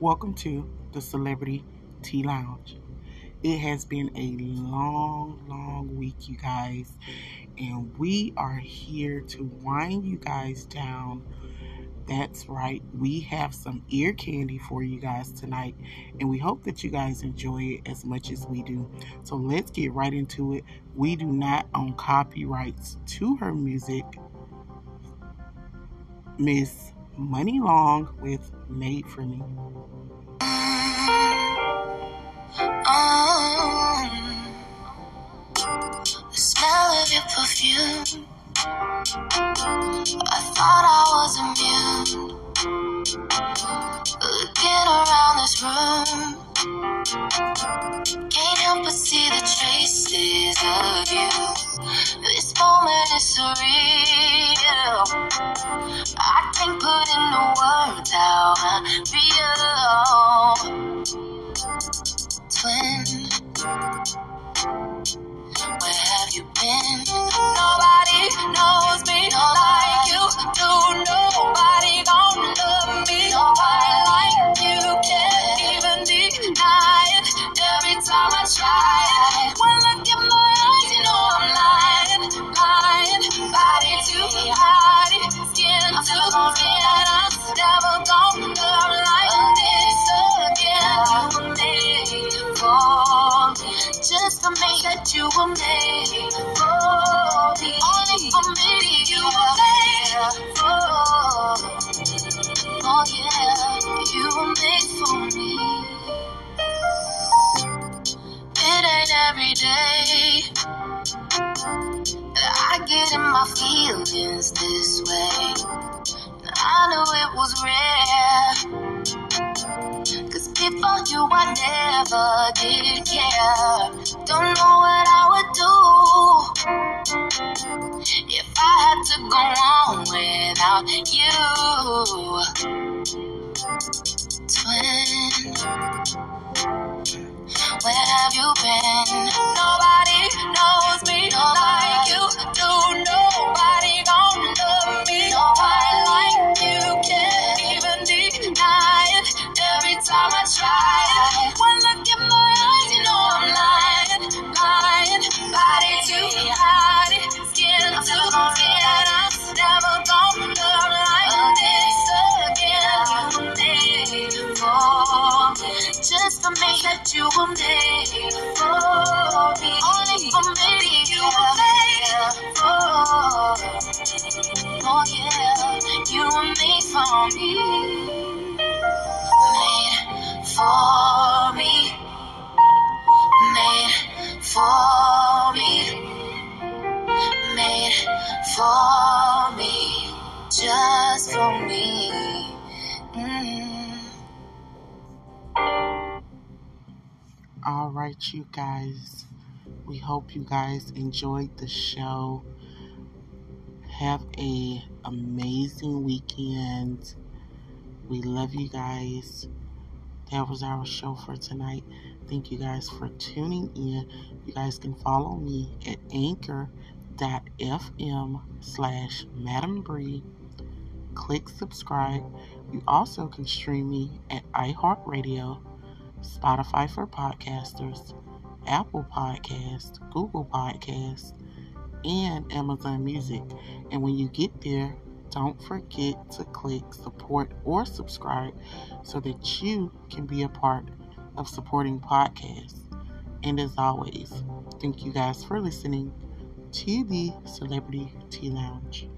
Welcome to the Celebrity Tea Lounge. It has been a long, long week, you guys, and we are here to wind you guys down. That's right, we have some ear candy for you guys tonight, and we hope that you guys enjoy it as much as we do. So let's get right into it. We do not own copyrights to her music. Miss Muni Long with Made for Me. Um, the smell of your perfume. Traces of you. This moment is surreal. I can't put into words how I feel. Twin. Where have you been? For me. Only for me you for. Oh yeah, you were for me. It ain't every day I get in my feelings this way. I knew it was rare. Cause before you, I never did care. Don't know To go on without you. Twin. Where have you been? Nobody knows me like you do. Nobody gon' love me quite like you. Can't even deny it. Every time I try, for me that you were made for me. Only for me you were made for. Oh yeah, you were made for me. Made for me. Made for me. Made for me. All right, you guys. We hope you guys enjoyed the show. Have a amazing weekend. We love you guys. That was our show for tonight. Thank you guys for tuning in. You guys can follow me at anchor.fm slash Madam Bri. Click subscribe. You also can stream me at iHeartRadio, Spotify for podcasters, Apple Podcast, Google Podcast, and Amazon Music. And when you get there, don't forget to click support or subscribe so that you can be a part of supporting podcasts. And as always, thank you guys for listening to the Celebrity Tea Lounge.